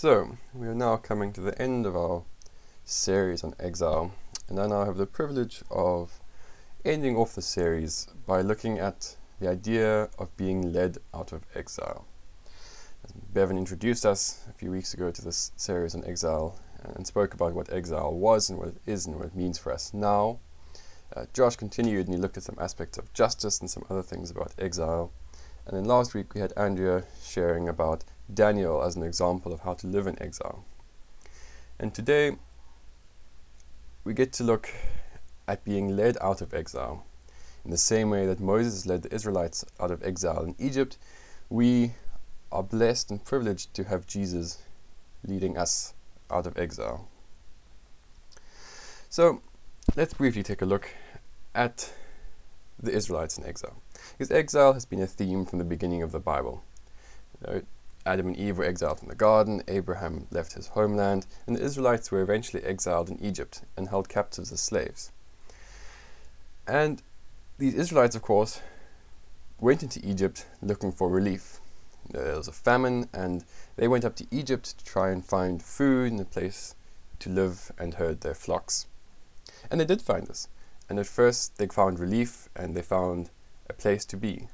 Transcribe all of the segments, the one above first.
So, we are now coming to the end of our series on exile, and I now have the privilege of ending off the series by looking at the idea of being led out of exile. As Bevan introduced us a few weeks ago to this series on exile and spoke about what exile was and what it is and what it means for us now. Uh, Josh continued and he looked at some aspects of justice and some other things about exile. And then last week we had Andrea sharing about Daniel as an example of how to live in exile. And today we get to look at being led out of exile. In the same way that Moses led the Israelites out of exile in Egypt, we are blessed and privileged to have Jesus leading us out of exile. So let's briefly take a look at the Israelites in exile. Because exile has been a theme from the beginning of the Bible. Adam and Eve were exiled from the garden, Abraham left his homeland, and the Israelites were eventually exiled in Egypt and held captives as slaves. And these Israelites, of course, went into Egypt looking for relief. Uh, there was a famine, and they went up to Egypt to try and find food and a place to live and herd their flocks. And they did find this. And at first, they found relief and they found a place to be.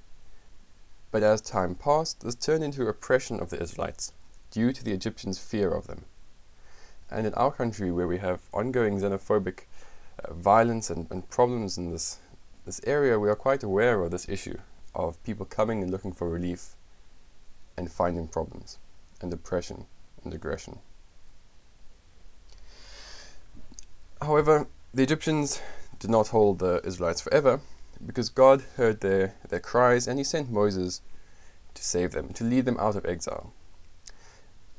But as time passed, this turned into oppression of the Israelites due to the Egyptians' fear of them. And in our country, where we have ongoing xenophobic uh, violence and, and problems in this, this area, we are quite aware of this issue of people coming and looking for relief and finding problems and oppression and aggression. However, the Egyptians did not hold the Israelites forever because God heard their, their cries and he sent Moses to save them, to lead them out of exile.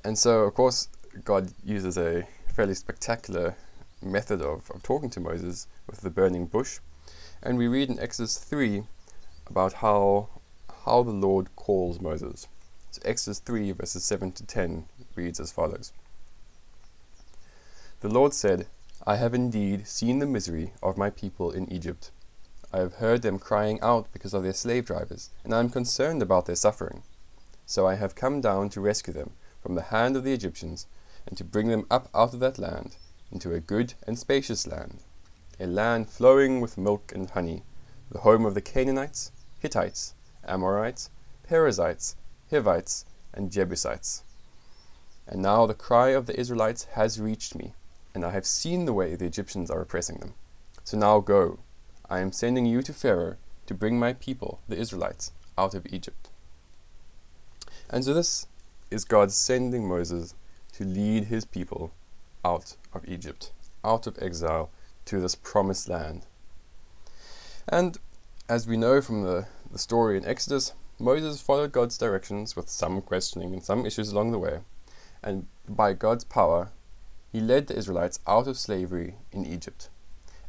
And so, of course, God uses a fairly spectacular method of, of talking to Moses with the burning bush. And we read in Exodus 3 about how, how the Lord calls Moses. So Exodus 3, verses 7 to 10 reads as follows The Lord said, I have indeed seen the misery of my people in Egypt. I have heard them crying out because of their slave drivers, and I am concerned about their suffering. So I have come down to rescue them from the hand of the Egyptians, and to bring them up out of that land into a good and spacious land, a land flowing with milk and honey, the home of the Canaanites, Hittites, Amorites, Perizzites, Hivites, and Jebusites. And now the cry of the Israelites has reached me, and I have seen the way the Egyptians are oppressing them. So now go, I am sending you to Pharaoh to bring my people, the Israelites, out of Egypt. And so this is God sending Moses to lead his people out of Egypt, out of exile, to this promised land. And as we know from the, the story in Exodus, Moses followed God's directions with some questioning and some issues along the way, and by God's power, he led the Israelites out of slavery in Egypt.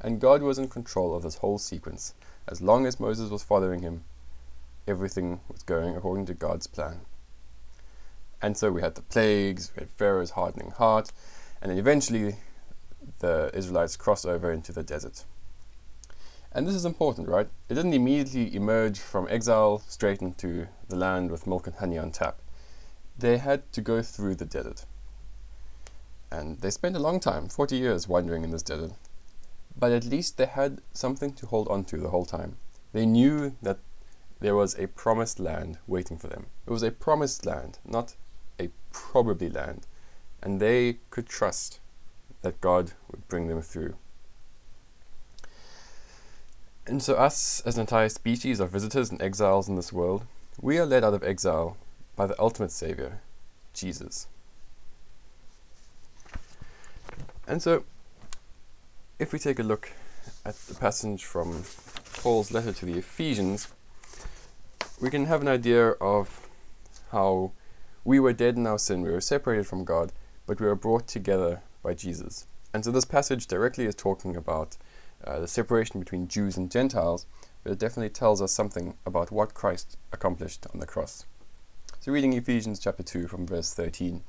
And God was in control of this whole sequence. As long as Moses was following him, everything was going according to God's plan. And so we had the plagues, we had Pharaoh's hardening heart, and then eventually the Israelites crossed over into the desert. And this is important, right? It didn't immediately emerge from exile straight into the land with milk and honey on tap. They had to go through the desert. And they spent a long time, 40 years, wandering in this desert. But at least they had something to hold on to the whole time. They knew that there was a promised land waiting for them. It was a promised land, not a probably land. And they could trust that God would bring them through. And so, us as an entire species of visitors and exiles in this world, we are led out of exile by the ultimate Savior, Jesus. And so, if we take a look at the passage from Paul's letter to the Ephesians, we can have an idea of how we were dead in our sin, we were separated from God, but we were brought together by Jesus. And so this passage directly is talking about uh, the separation between Jews and Gentiles, but it definitely tells us something about what Christ accomplished on the cross. So, reading Ephesians chapter 2 from verse 13.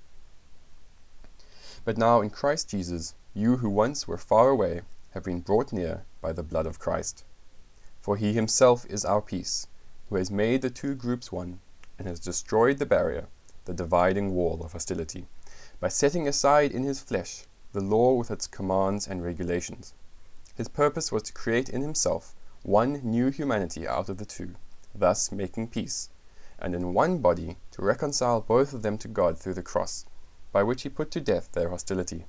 But now in Christ Jesus, you who once were far away have been brought near by the blood of Christ. For he himself is our peace, who has made the two groups one, and has destroyed the barrier, the dividing wall of hostility by setting aside in his flesh the law with its commands and regulations. His purpose was to create in himself one new humanity out of the two, thus making peace, and in one body to reconcile both of them to God through the cross, by which he put to death their hostility.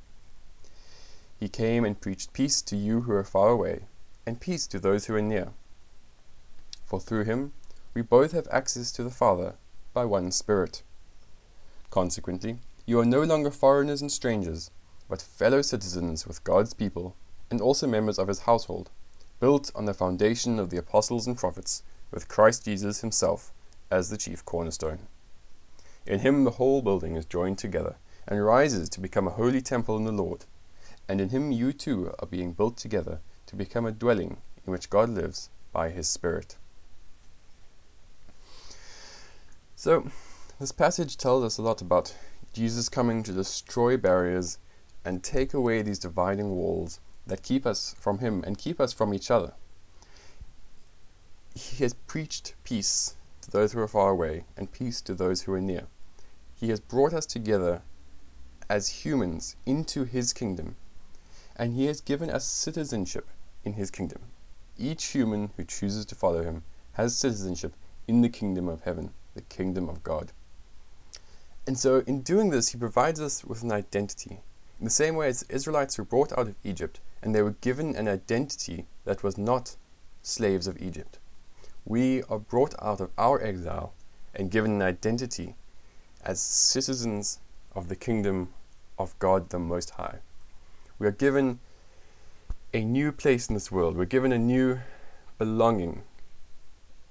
He came and preached peace to you who are far away, and peace to those who are near. For through him we both have access to the Father by one Spirit. Consequently, you are no longer foreigners and strangers, but fellow citizens with God's people, and also members of his household, built on the foundation of the apostles and prophets, with Christ Jesus himself as the chief cornerstone. In him the whole building is joined together and rises to become a holy temple in the Lord, and in him you too are being built together to become a dwelling in which God lives by his Spirit. So, this passage tells us a lot about Jesus coming to destroy barriers and take away these dividing walls that keep us from Him and keep us from each other. He has preached peace to those who are far away and peace to those who are near. He has brought us together as humans into His kingdom, and He has given us citizenship in His kingdom. Each human who chooses to follow Him has citizenship in the kingdom of heaven, the kingdom of God. And so, in doing this, He provides us with an identity. In the same way as the Israelites were brought out of Egypt and they were given an identity that was not slaves of Egypt. We are brought out of our exile and given an identity as citizens of the kingdom of God the Most High. We are given a new place in this world, we're given a new belonging,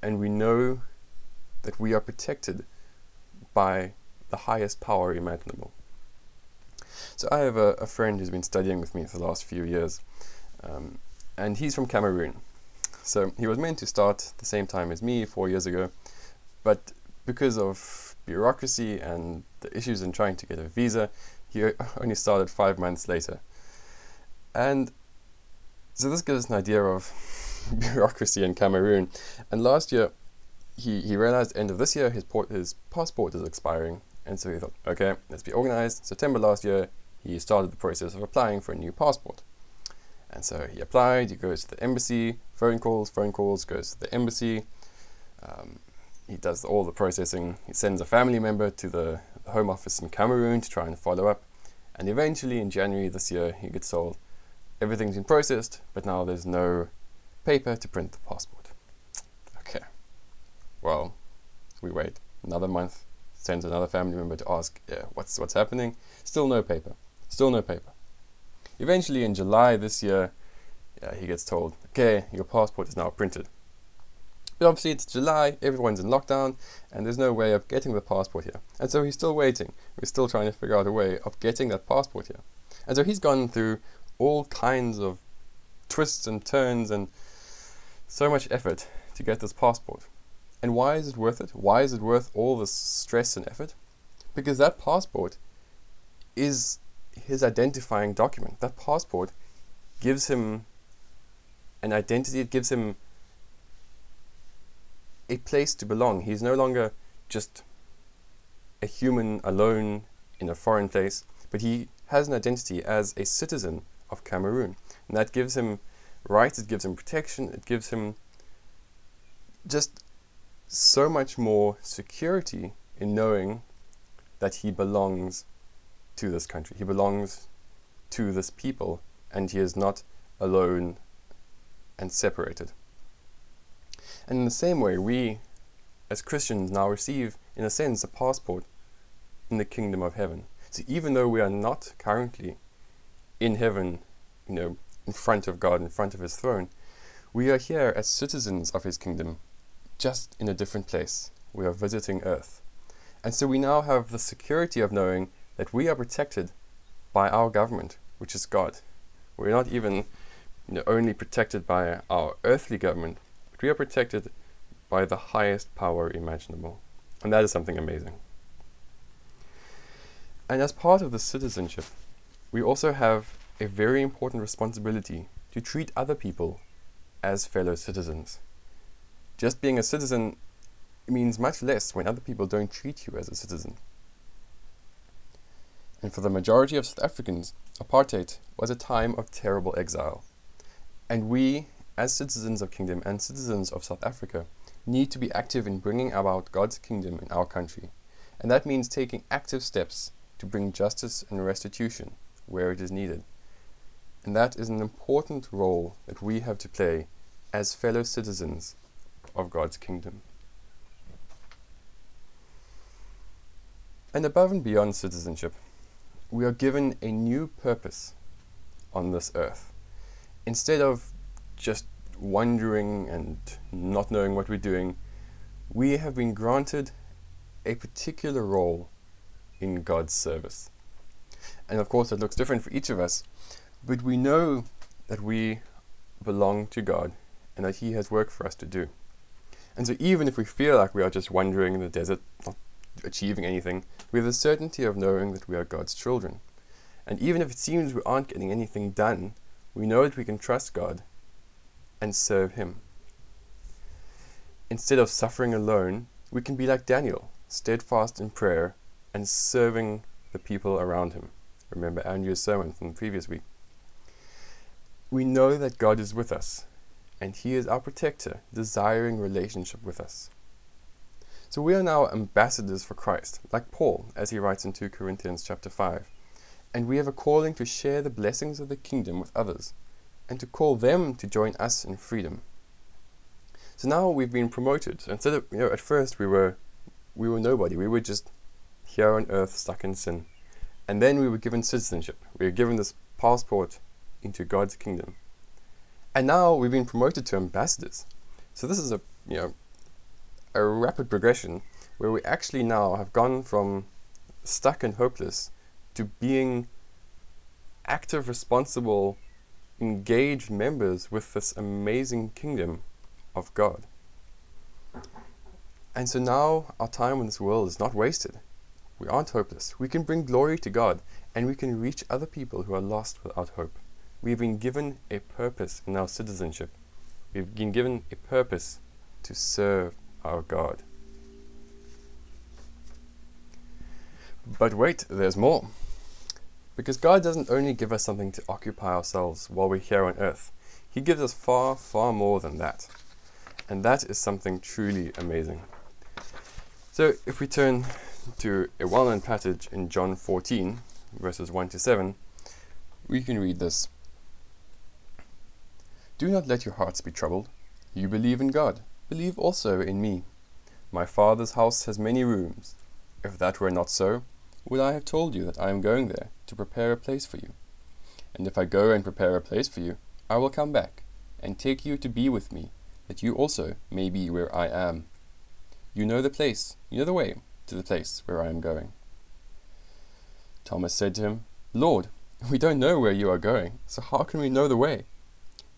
and we know that we are protected by the highest power imaginable. So I have a, a, friend who's been studying with me for the last few years, um, and he's from Cameroon. So he was meant to start the same time as me four years ago, but because of bureaucracy and the issues in trying to get a visa, he only started five months later. And so this gives us an idea of bureaucracy in Cameroon. And last year, he, he realized end of this year his port, his passport is expiring, and so he thought, okay, let's be organized. September last year, he started the process of applying for a new passport. And so he applied, he goes to the embassy, phone calls, phone calls, goes to the embassy. Um, he does all the processing. He sends a family member to the, home office in Cameroon to try and follow up. And eventually, in January this year, he gets told everything's been processed, but now there's no paper to print the passport. Okay. Well, we wait another month, sends another family member to ask, yeah, what's what's happening? Still no paper. Still no paper. Eventually, in July this year, yeah, he gets told, okay, your passport is now printed. But obviously, it's July, everyone's in lockdown, and there's no way of getting the passport here. And so he's still waiting. We're still trying to figure out a way of getting that passport here. And so he's gone through all kinds of twists and turns and so much effort to get this passport. And why is it worth it? Why is it worth all this stress and effort? Because that passport is his identifying document. That passport gives him an identity, it gives him a place to belong. He's no longer just a human alone in a foreign place, but he has an identity as a citizen of Cameroon. And that gives him rights, it gives him protection, it gives him just so much more security in knowing that he belongs to this country. He belongs to this people, and he is not alone and separated. And in the same way, we as Christians now receive, in a sense, a passport in the kingdom of heaven. So even though we are not currently in heaven, you know, in front of God, in front of his throne, we are here as citizens of his kingdom, just in a different place. We are visiting earth. And so we now have the security of knowing that we are protected by our government, which is God. We're not even you know, only protected by our earthly government, but we are protected by the highest power imaginable. And that is something amazing. And as part of the citizenship, we also have a very important responsibility to treat other people as fellow citizens. Just being a citizen means much less when other people don't treat you as a citizen. And for the majority of South Africans, apartheid was a time of terrible exile. And we, as citizens of Kingdom and citizens of South Africa, need to be active in bringing about God's kingdom in our country. And that means taking active steps to bring justice and restitution where it is needed. And that is an important role that we have to play as fellow citizens of God's kingdom. And above and beyond citizenship, we are given a new purpose on this earth. Instead of just wondering and not knowing what we're doing, we have been granted a particular role in God's service. And of course, it looks different for each of us, but we know that we belong to God and that He has work for us to do. And so, even if we feel like we are just wandering in the desert, not achieving anything, we have the certainty of knowing that we are God's children. And even if it seems we aren't getting anything done, we know that we can trust God and serve Him. Instead of suffering alone, we can be like Daniel, steadfast in prayer and serving the people around him. Remember Andrew's sermon from the previous week. We know that God is with us, and He is our protector, desiring relationship with us. So we are now ambassadors for Christ, like Paul, as he writes in 2 Corinthians chapter 5. And we have a calling to share the blessings of the kingdom with others, and to call them to join us in freedom. So now we've been promoted. Instead of, you know, at first we were, we were nobody. We were just here on earth stuck in sin. And then we were given citizenship. We were given this passport into God's kingdom. And now we've been promoted to ambassadors. So this is a you know a rapid progression where we actually now have gone from stuck and hopeless to being active, responsible, engaged members with this amazing kingdom of God. And so now our time in this world is not wasted. We aren't hopeless. We can bring glory to God and we can reach other people who are lost without hope. We've been given a purpose in our citizenship. We've been given a purpose to serve our God. But wait, there's more. Because God doesn't only give us something to occupy ourselves while we're here on earth, He gives us far, far more than that. And that is something truly amazing. So if we turn to a well known passage in John 14, verses 1 to 7, we can read this Do not let your hearts be troubled. You believe in God, believe also in me. My Father's house has many rooms. If that were not so, would I have told you that I am going there to prepare a place for you? And if I go and prepare a place for you, I will come back and take you to be with me, that you also may be where I am. You know the place, you know the way to the place where I am going. Thomas said to him, Lord, we don't know where you are going, so how can we know the way?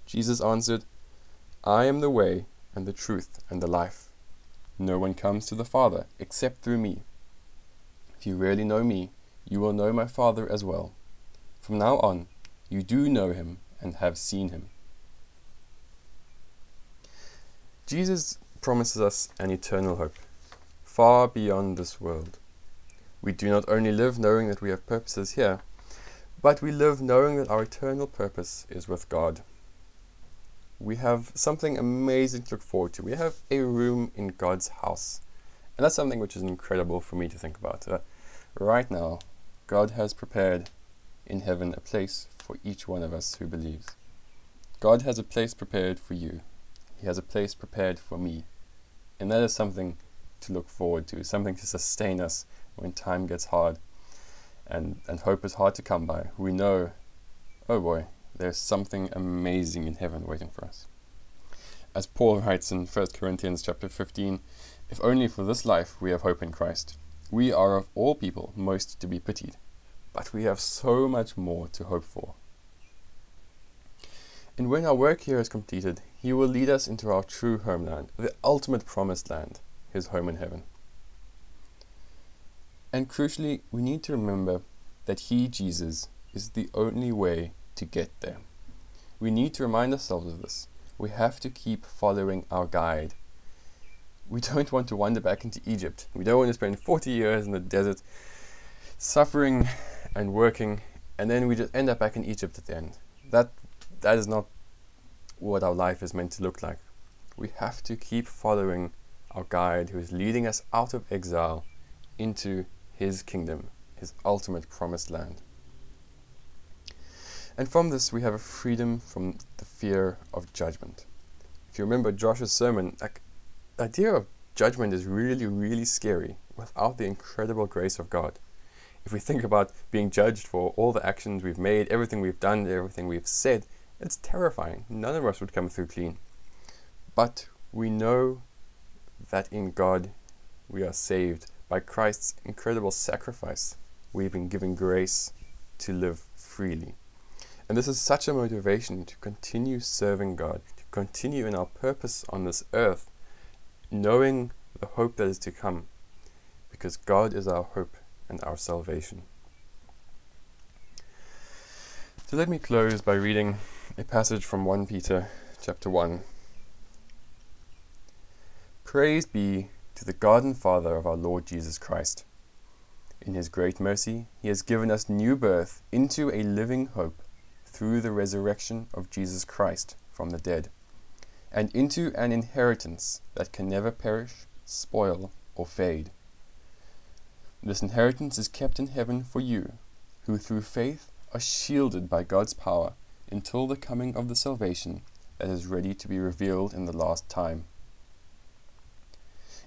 Jesus answered, I am the way and the truth and the life. No one comes to the Father except through me. If you really know me, you will know my Father as well. From now on, you do know him and have seen him. Jesus promises us an eternal hope far beyond this world. We do not only live knowing that we have purposes here, but we live knowing that our eternal purpose is with God. We have something amazing to look forward to. We have a room in God's house. And that's something which is incredible for me to think about. Uh, right now, God has prepared in heaven a place for each one of us who believes. God has a place prepared for you. He has a place prepared for me. And that is something to look forward to, something to sustain us when time gets hard and, and hope is hard to come by. We know, oh boy, there's something amazing in heaven waiting for us. As Paul writes in 1 Corinthians chapter 15, if only for this life we have hope in Christ. We are of all people most to be pitied, but we have so much more to hope for. And when our work here is completed, He will lead us into our true homeland, the ultimate promised land his home in heaven. And crucially, we need to remember that He, Jesus, is the only way to get there. We need to remind ourselves of this. We have to keep following our guide. We don't want to wander back into Egypt. We don't want to spend 40 years in the desert suffering and working, and then we just end up back in Egypt at the end. That that is not what our life is meant to look like. We have to keep following our guide who is leading us out of exile into his kingdom, his ultimate promised land. And from this, we have a freedom from the fear of judgment. If you remember Josh's sermon, the idea of judgment is really, really scary without the incredible grace of God. If we think about being judged for all the actions we've made, everything we've done, everything we've said, it's terrifying. None of us would come through clean. But we know that in God we are saved by Christ's incredible sacrifice. We've been given grace to live freely. And this is such a motivation to continue serving God, to continue in our purpose on this earth, knowing the hope that is to come, because God is our hope and our salvation. So let me close by reading a passage from 1 Peter chapter 1. Praise be to the God and Father of our Lord Jesus Christ. In his great mercy, he has given us new birth into a living hope through the resurrection of Jesus Christ from the dead, and into an inheritance that can never perish, spoil, or fade. This inheritance is kept in heaven for you, who through faith are shielded by God's power until the coming of the salvation that is ready to be revealed in the last time.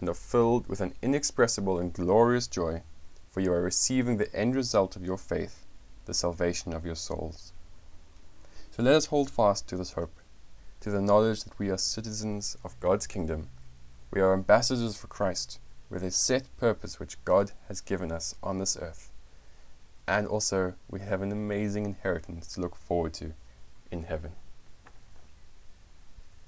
and are filled with an inexpressible and glorious joy, for you are receiving the end result of your faith, the salvation of your souls. So let us hold fast to this hope, to the knowledge that we are citizens of God's kingdom. We are ambassadors for Christ, with a set purpose which God has given us on this earth. And also, we have an amazing inheritance to look forward to in heaven.